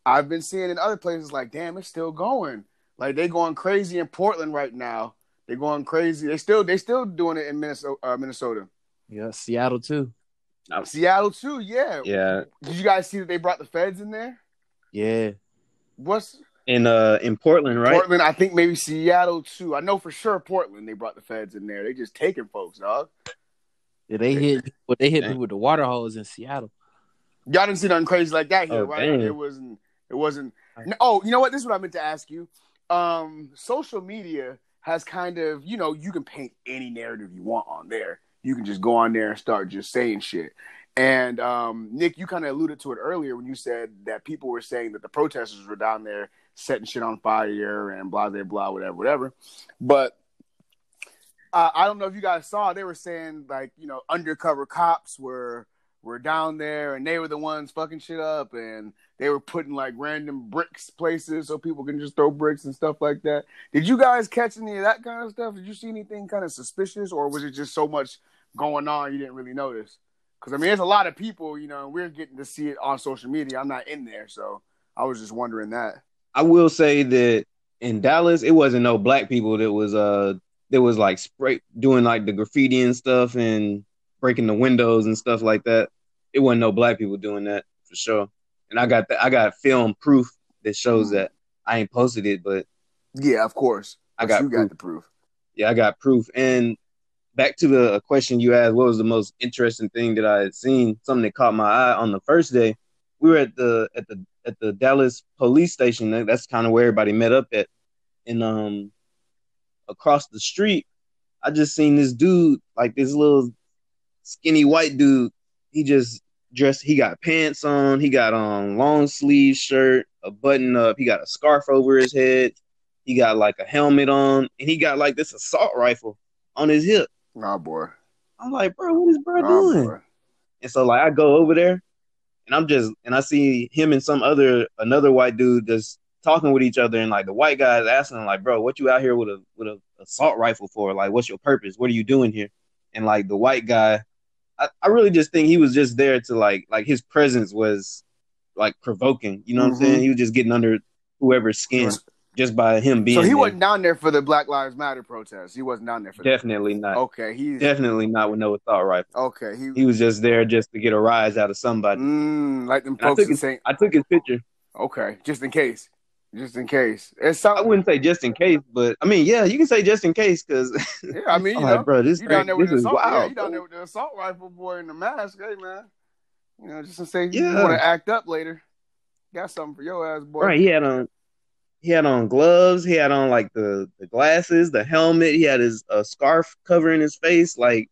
I've been seeing in other places like, damn, it's still going. Like they going crazy in Portland right now. They're going crazy. They still they still doing it in Minnesota. Uh, Minnesota. Yeah, Seattle too. Seattle too. Yeah. yeah, Did you guys see that they brought the feds in there? Yeah, What's in uh in Portland, right? Portland? I think maybe Seattle too. I know for sure Portland. They brought the feds in there. They just taking folks, dog. yeah they hit. People, they hit me with the water hose in Seattle. Y'all didn't see nothing crazy like that here, Oh, right? dang. It wasn't. It wasn't. No, oh, you know what? This is what I meant to ask you. Um, social media has kind of, you know, you can paint any narrative you want on there. You can just go on there and start just saying shit. And um, Nick, you kind of alluded to it earlier when you said that people were saying that the protesters were down there setting shit on fire and blah blah blah whatever whatever. But uh, I don't know if you guys saw. They were saying like you know undercover cops were were down there and they were the ones fucking shit up and they were putting like random bricks places so people can just throw bricks and stuff like that. Did you guys catch any of that kind of stuff? Did you see anything kind of suspicious or was it just so much going on you didn't really notice? Because I mean, there's a lot of people, you know, we're getting to see it on social media. I'm not in there, so I was just wondering that. I will say that in Dallas, it wasn't no black people that was uh that was like spray doing like the graffiti and stuff and breaking the windows and stuff like that. It wasn't no black people doing that for sure. And I got the, I got film proof that shows Mm-hmm. that. I ain't posted it, but Yeah, of course. I got you proof. got the proof. yeah, I got proof. And back to the question you asked, what was the most interesting thing that I had seen? Something that caught my eye on the first day. We were at the at the at the Dallas police station. That's kind of where everybody met up at. And um, across the street, I just seen this dude, like this little skinny white dude. He just dressed. He got pants on. He got on long sleeve shirt, a button up. He got a scarf over his head. He got like a helmet on, and he got like this assault rifle on his hip. Oh boy. I'm like, bro, what is bro Oh doing? boy. And so like I go over there, and I'm just and I see him and some other another white dude just talking with each other, and like the white guy is asking him like, bro, what you out here with a with a assault rifle for? Like, what's your purpose? What are you doing here? And like the white guy, I, I really just think he was just there to like like his presence was like provoking. You know what Mhm. I'm saying? He was just getting under whoever's skin just by him being. So he there. wasn't down there for the Black Lives Matter protest. He wasn't down there for that. definitely not. Okay, he Definitely not with no assault rifle. okay. He, He was just there just to get a rise out of somebody. mm, like them And I took his- Saint. I took his picture. Okay, just in case, just in case. It's I wouldn't say just in case, but I mean, yeah, you can say just in case because [LAUGHS] Yeah, I mean, you know, like, bro, this, you down there with this the is assault. Yeah, you down there with the assault rifle boy in the mask. Hey man, you know, just to say you Yeah. want to act up later. Got something for your ass, boy. Right, he had on, he had on gloves. He had on like the the glasses, the helmet. He had his uh, scarf covering his face. Like,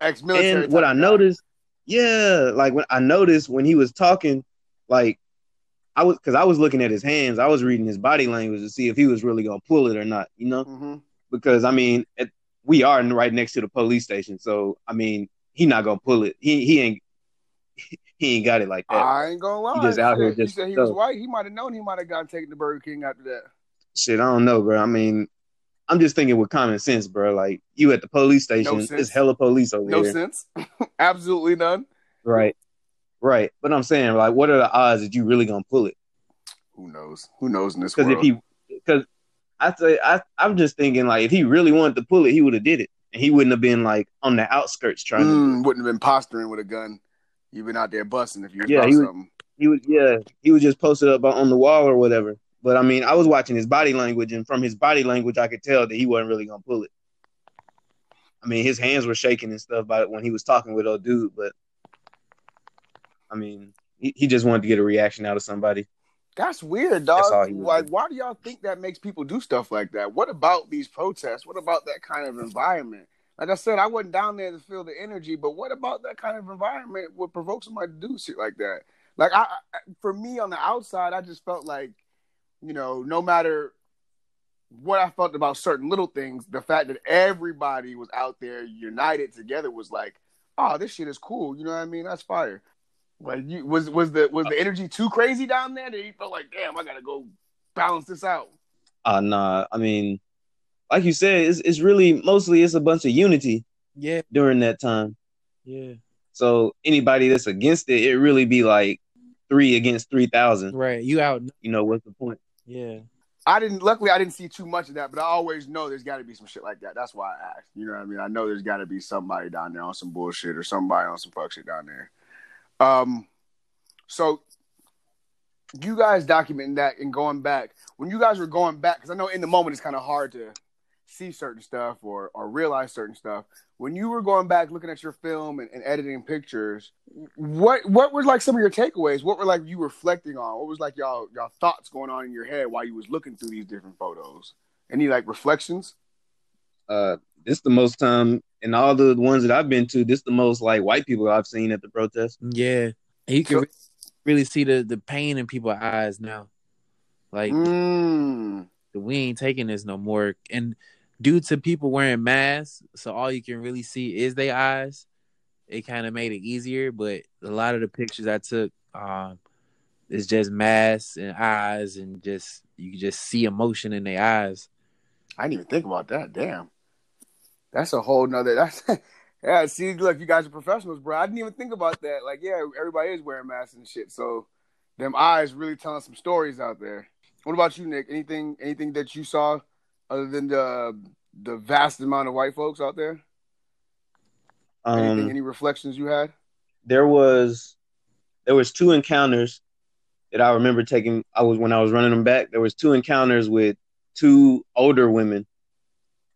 Ex-military. and what I noticed, yeah, like when I noticed when he was talking, like I was because I was looking at his hands. I was reading his body language to see if he was really gonna pull it or not. You know. Mhm. because I mean, it, we are right next to the police station, so I mean, he not gonna pull it. He he ain't [LAUGHS] he ain't got it like that. I ain't gonna lie. just out here just said he was white. He might have known he might have gotten taken to Burger King after that. Shit, I don't know, bro. I mean, I'm just thinking with common sense, bro. Like you at the police station, sense. it's hella police over No there, sense. [LAUGHS] Absolutely none. right? Right. But I'm saying, like, what are the odds that you really gonna pull it? Who knows? Who knows in this Because if he, because I say, I I'm just thinking, like, if he really wanted to pull it, he would have did it, and he wouldn't have been like on the outskirts trying to. Mm, wouldn't have been posturing with a gun. You've been out there busting if you Yeah, he was- he was yeah he was just posted up on the wall or whatever but i mean i was watching his body language and from his body language i could tell that he wasn't really gonna pull it i mean his hands were shaking and stuff by when he was talking with old dude but i mean he, he just wanted to get a reaction out of somebody That's weird, dog. was Like, doing. why do y'all think that makes people do stuff like that? What about these protests? What about that kind of environment? Like I said, I wasn't down there to feel the energy, but what about that kind of environment would provoke somebody to do shit like that? Like, I, I for me on the outside, I just felt like, you know, no matter what I felt about certain little things, the fact that everybody was out there united together was like, oh, this shit is cool. You know what I mean? That's fire. Like, you was was the was the energy too crazy down there that you felt like, damn, I gotta go balance this out. uh nah i mean like you said it's, it's really mostly it's a bunch of unity Yeah, during that time yeah, so anybody that's against it it really be like three against 3000 right. You out? you know what's the point Yeah, I didn't. Luckily, I didn't see too much of that, but I always know there's got to be some shit like that. That's why I asked. You know what I mean? I know there's got to be somebody down there on some bullshit or somebody on some fuck shit down there. Um, so you guys documenting that and going back when you guys were going back because I know in the moment it's kind of hard to see certain stuff or or realize certain stuff. When you were going back looking at your film and, and editing pictures, what what were like some of your takeaways? What were like you reflecting on? What was like y'all y'all thoughts going on in your head while you was looking through these different photos? Any like reflections? uh this the most time in all the ones that I've been to, this the most like white people I've seen at the protest. yeah. And you can So- really see the the pain in people's eyes now. Like Mm. we ain't taking this no more. And due to people wearing masks, so all you can really see is their eyes. It kind of made it easier, but a lot of the pictures I took, um, is just masks and eyes, and just you can just see emotion in their eyes. I didn't even think about that. Damn. That's a whole nother that's [LAUGHS] yeah, see, look, you guys are professionals, bro. I didn't even think about that. Like, yeah, everybody is wearing masks and shit. So them eyes really telling some stories out there. What about you, Nick? Anything anything that you saw other than the the vast amount of white folks out there? Anything, Um, any reflections you had? there was there was two encounters that I remember taking. I was when I was running them back. There was two encounters with two older women.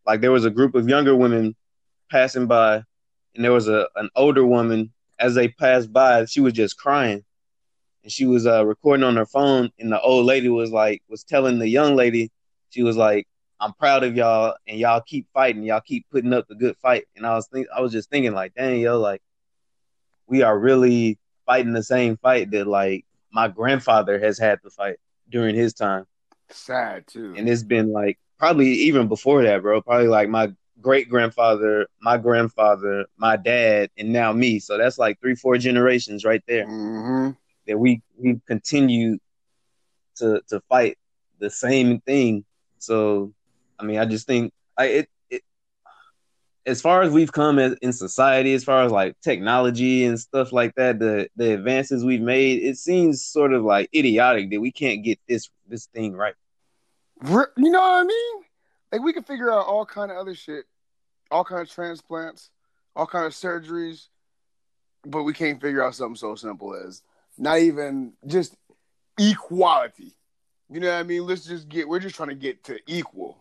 Like there was a group of younger women passing by, and there was a an older woman. As they passed by, she was just crying, and she was uh, recording on her phone. And the old lady was like, was telling the young lady, she was like, "I'm proud of y'all, and y'all keep fighting. Y'all keep putting up the good fight." And I was think, I was just thinking like, dang, yo, like we are really fighting the same fight that like my grandfather has had to fight during his time. Sad too. And it's been like probably even before that, bro. Probably like my great grandfather, my grandfather, my dad, and now me. So that's like three, four generations right there hmm that we we continue to to fight the same thing. So I mean, I just think I it it as far as we've come as, in society, as far as like technology and stuff like that, the the advances we've made, it seems sort of like idiotic that we can't get this this thing right. You know what I mean? Like we can figure out all kind of other shit, all kind of transplants, all kind of surgeries, but we can't figure out something so simple as not even just equality. You know what I mean? Let's just get. We're just trying to get to equal.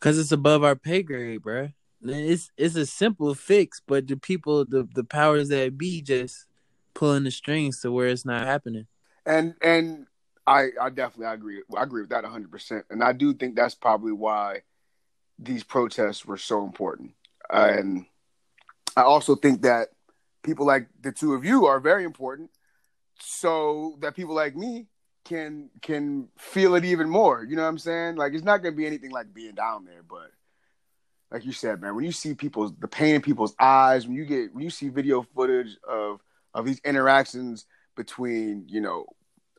Cause it's above our pay grade, bruh. It's it's a simple fix, but the people, the the powers that be, just pulling the strings to where it's not happening. and and I I definitely I agree I agree with that hundred percent, and I do think that's probably why these protests were so important, and I also think that people like the two of you are very important, so that people like me can can feel it even more. You know what I'm saying? Like it's not gonna be anything like being down there, but like you said, man, when you see people's the pain in people's eyes, when you get when you see video footage of of these interactions between you know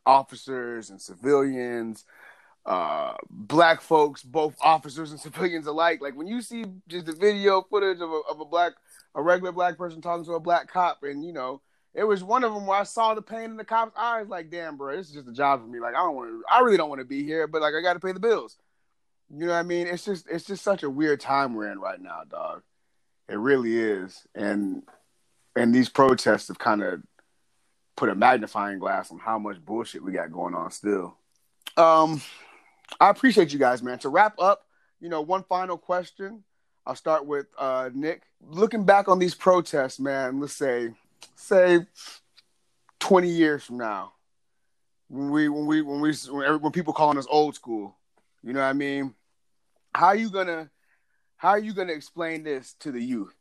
officers and civilians, uh, black folks, both officers and [LAUGHS] civilians alike. Like when you see just the video footage of a, of a black, a regular black person talking to a black cop, and you know, it was one of them where I saw the pain in the cop's eyes. Like, damn, bro, this is just a job for me. Like, I don't want to, I really don't want to be here, but like, I got to pay the bills. You know what I mean? It's just, it's just such a weird time we're in right now, dog. It really is, and and these protests have kind of put a magnifying glass on how much bullshit we got going on still. Um, I appreciate you guys, man. To wrap up, you know, one final question. I'll start with uh, Nick. Looking back on these protests, man, let's say, say, twenty years from now, when we, when we, when we, when, when people calling us old school, you know what I mean? How are you gonna, how are you gonna explain this to the youth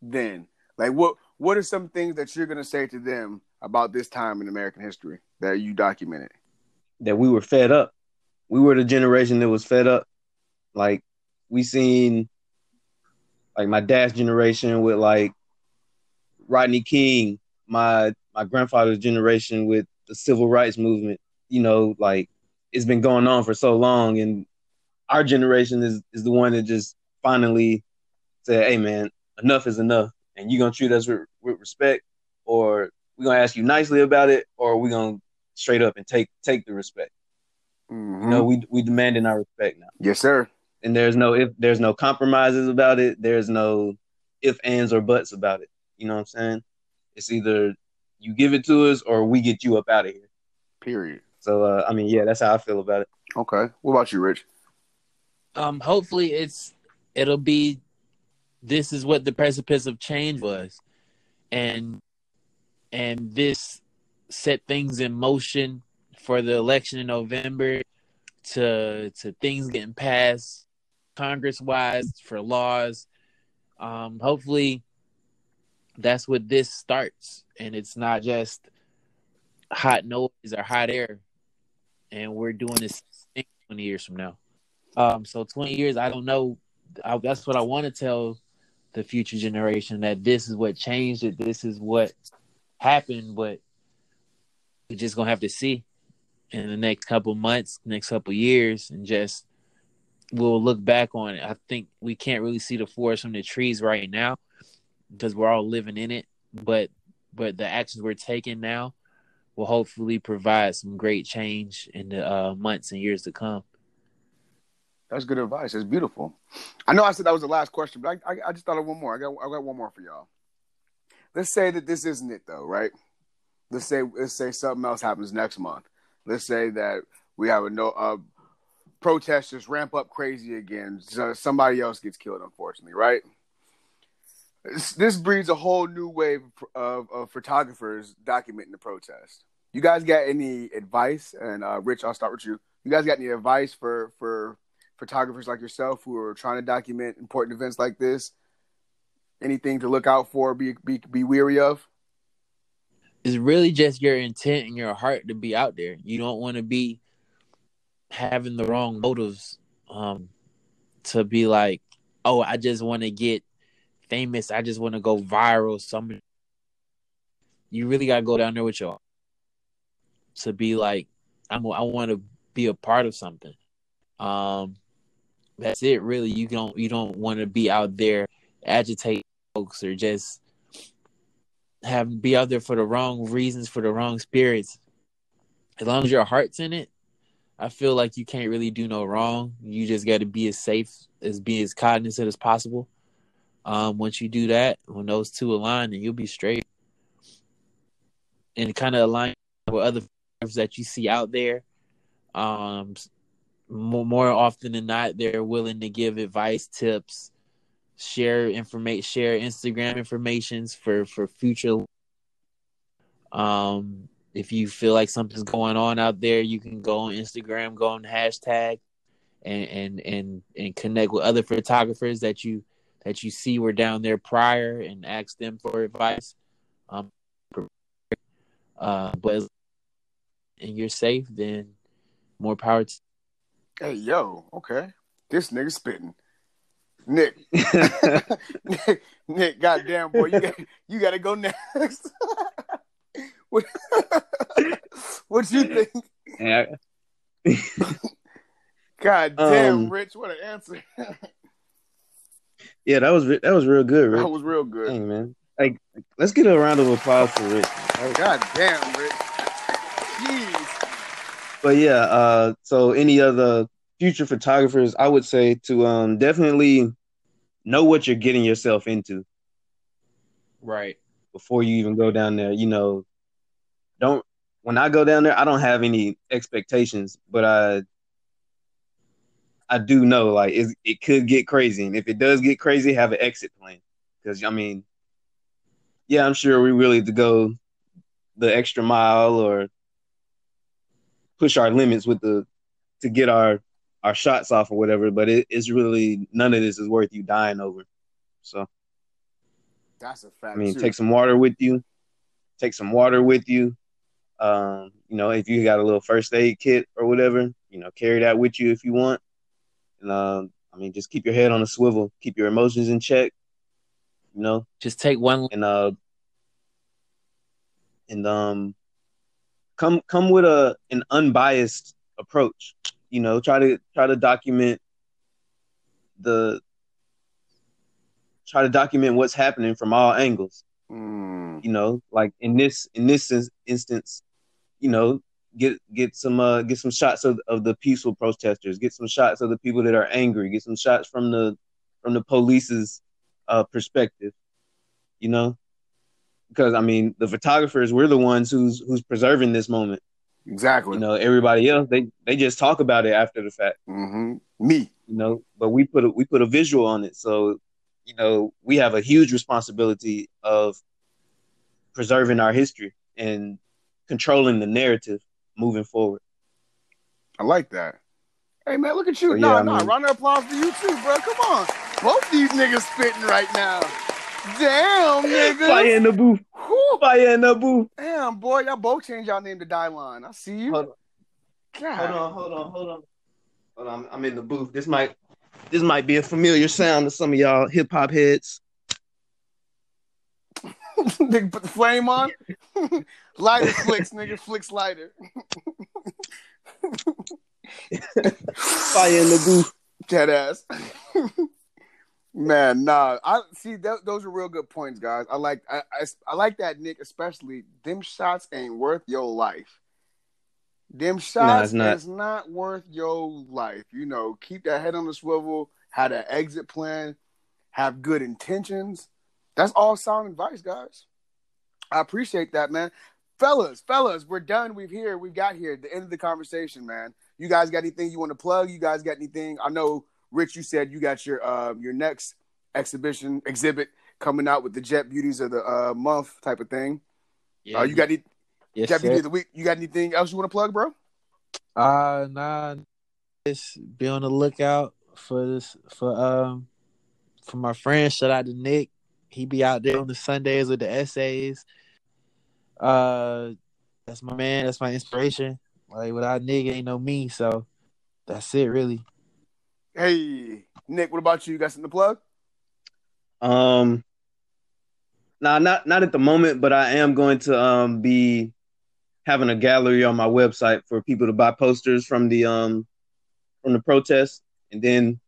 then? Like, what, what are some things that you're gonna say to them about this time in American history that you documented? That we were fed up. We were the generation that was fed up. Like we seen like my dad's generation with like Rodney King, my my grandfather's generation with the civil rights movement. You know, like it's been going on for so long, and our generation is is the one that just finally said, "Hey, man, enough is enough, and you're gonna treat us with, with respect, or we gonna ask you nicely about it, or we're gonna straight up and take take the respect." Mhm. You know, we we demanding our respect now, yes, sir. and there's no if there's no compromises about it. There's no if ands or buts about it. You know what I'm saying? It's either you give it to us or we get you up out of here. Period. So uh, I mean, yeah, that's how I feel about it. Okay. What about you, Rich? Um, hopefully it's it'll be this is what the precipice of change was, and and this set things in motion for the election in November to to things getting passed Congress wise for laws. Um, hopefully that's what this starts, and it's not just hot noise or hot air, and we're doing this thing twenty years from now. Um, so twenty years, I don't know. I, that's what I want to tell the future generation that this is what changed it. This is what happened, but we're just gonna have to see in the next couple months, next couple years, and just we'll look back on it. I think we can't really see the forest from the trees right now because we're all living in it. But but the actions we're taking now will hopefully provide some great change in the uh, months and years to come. That's good advice. It's beautiful. I know I said that was the last question, but I, I, I just thought of one more. I got I got one more for y'all. Let's say that this isn't it though, right? Let's say let's say something else happens next month. Let's say that we have a no uh, protesters ramp up crazy again. So somebody else gets killed, unfortunately, right? This, this breeds a whole new wave of, of, photographers documenting the protest. You guys got any advice? And uh, Rich, I'll start with you. You guys got any advice for for photographers like yourself who are trying to document important events like this? Anything to look out for? Be be be weary of? It's really just your intent and your heart to be out there. You don't want to be having the wrong motives um, to be like, oh, I just want to get famous. I just want to go viral. Some you really gotta go down there with your to be like, I'm. I want to be a part of something. Um, that's it. Really, you don't. You don't want to be out there agitate folks or just have be out there for the wrong reasons for the wrong spirits. As long as your heart's in it, I feel like you can't really do no wrong. You just got to be as safe as be as cognizant as possible. Um, once you do that, when those two align, then you'll be straight. And kind of align with other that you see out there. Um, more, more often than not, they're willing to give advice, tips, share information, share Instagram informations for for future. Um, if you feel like something's going on out there, you can go on Instagram, go on hashtag, and and and and connect with other photographers that you that you see were down there prior and ask them for advice. Um, uh, but and you're safe, then more power to. Hey yo, okay, this nigga spitting. Nick, [LAUGHS] Nick, Nick, goddamn boy, you got you got to go next. [LAUGHS] what, what you think? Yeah. [LAUGHS] God damn, um, Rich, what an answer. Yeah, that was that was real good, Rich. That was real good. Dang, man. Like, let's get a round of applause for Rich. God damn, Rich. Jeez. But yeah, uh, so any other future photographers, I would say to um definitely know what you're getting yourself into. Right. Before you even go down there, you know, don't when I go down there, I don't have any expectations, but I I do know like it, it could get crazy, and if it does get crazy, have an exit plan. Because I mean, yeah, I'm sure we're willing to go the extra mile or push our limits with the to get our our shots off or whatever. But it, it's really none of this is worth you dying over. So that's a fact. I mean, too. take some water with you. Take some water with you. Um, you know, if you got a little first aid kit or whatever, you know, carry that with you if you want. And uh, I mean, just keep your head on a swivel, keep your emotions in check. You know, just take one and uh, and um, come come with a an unbiased approach. You know, try to try to document the try to document what's happening from all angles. Mm. You know, like in this in this instance, you know, get get some uh, get some shots of, of the peaceful protesters, get some shots of the people that are angry, get some shots from the from the police's uh, perspective, you know, because I mean the photographers we're the ones who's who's preserving this moment. Exactly. You know, everybody else they they just talk about it after the fact. Mm-hmm. Me. You know, but we put a, we put a visual on it, so you know we have a huge responsibility of preserving our history and controlling the narrative moving forward. I like that. Hey man, look at you. So, nah, yeah, nah, mean, round of applause for you too, bro. Come on. Both these niggas spitting right now. Damn, nigga. Fire in the booth. Whew. Fire in the booth. Damn, boy, y'all both changed y'all name to Die Line. I see you. Hold on. God. Hold on, hold on, hold on. Hold on, I'm in the booth. This might this might be a familiar sound to some of y'all hip hop heads. [LAUGHS] nigga put the flame on. [LAUGHS] lighter flicks, nigga. Flicks lighter. [LAUGHS] Fire in the booth. Cat ass. Man, nah. I see. Th- those are real good points, guys. I like. I, I, I like that, Nick. Especially them shots ain't worth your life. Them shots it's not. is not worth your life. You know, keep that head on the swivel. Have an exit plan. Have good intentions. That's all sound advice, guys. I appreciate that, man. Fellas, fellas, we're done. We've here. We've got here. The end of the conversation, man. You guys got anything you want to plug? You guys got anything? I know, Rich. You said you got your uh, your next exhibition exhibit coming out with the Jet Beauties of the uh, month type of thing. Yeah, Uh, you got any yes, Jet Beauty of the week? You got anything else you want to plug, bro? Uh nah. Just be on the lookout for this for um for my friend. Shout out to Nick. He be out there on the Sundays with the essays. Uh that's my man, that's my inspiration. Like without Nick ain't no me, so that's it really. Hey, Nick. What about you? You got something to plug? Um, nah, not not at the moment, but I am going to um be having a gallery on my website for people to buy posters from the um from the protest, and then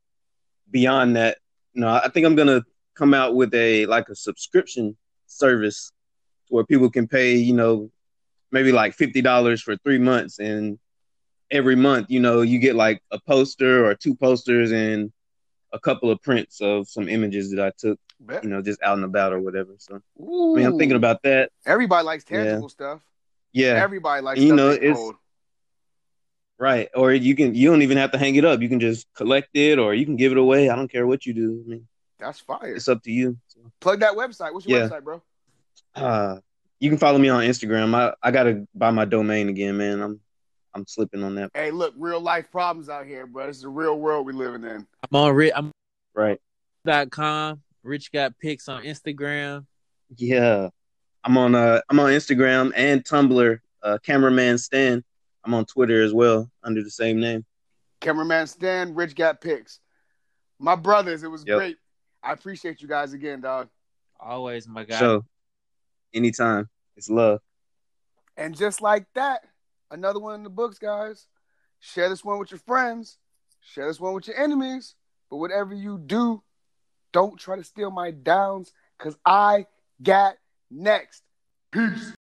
beyond that, you know, I think I'm gonna come out with a like a subscription service where people can pay, you know, maybe like fifty dollars for three months, and every month, you know, you get like a poster or two posters and a couple of prints of some images that I took Bet. you know, just out and about or whatever. So I mean, I'm thinking about that. Everybody likes Yeah. tangible stuff. Yeah, Everybody likes You stuff know, it's- right. Or you can you don't even have to hang it up. You can just collect it, or you can give it away. I don't care what you do. I mean, That's fire. it's up to you. So, Plug that website. What's your Yeah. website, bro? uh, you can follow me on Instagram. I I gotta buy my domain again, man. I'm I'm slipping on that. Hey, look, real life problems out here, bro. It's the real world we're living in. I'm on Rich I'm Right. dot com. Rich got pics on Instagram. Yeah. I'm on uh I'm on Instagram and Tumblr. Uh, cameraman Stan. I'm on Twitter as well under the same name. Cameraman Stan, Rich got pics. My brothers, it was Yep. great. I appreciate you guys again, dog. Always my guy. So, anytime, it's love. And just like that, another one in the books, guys. Share this one with your friends. Share this one with your enemies. But whatever you do, don't try to steal my downs because I got next. Peace.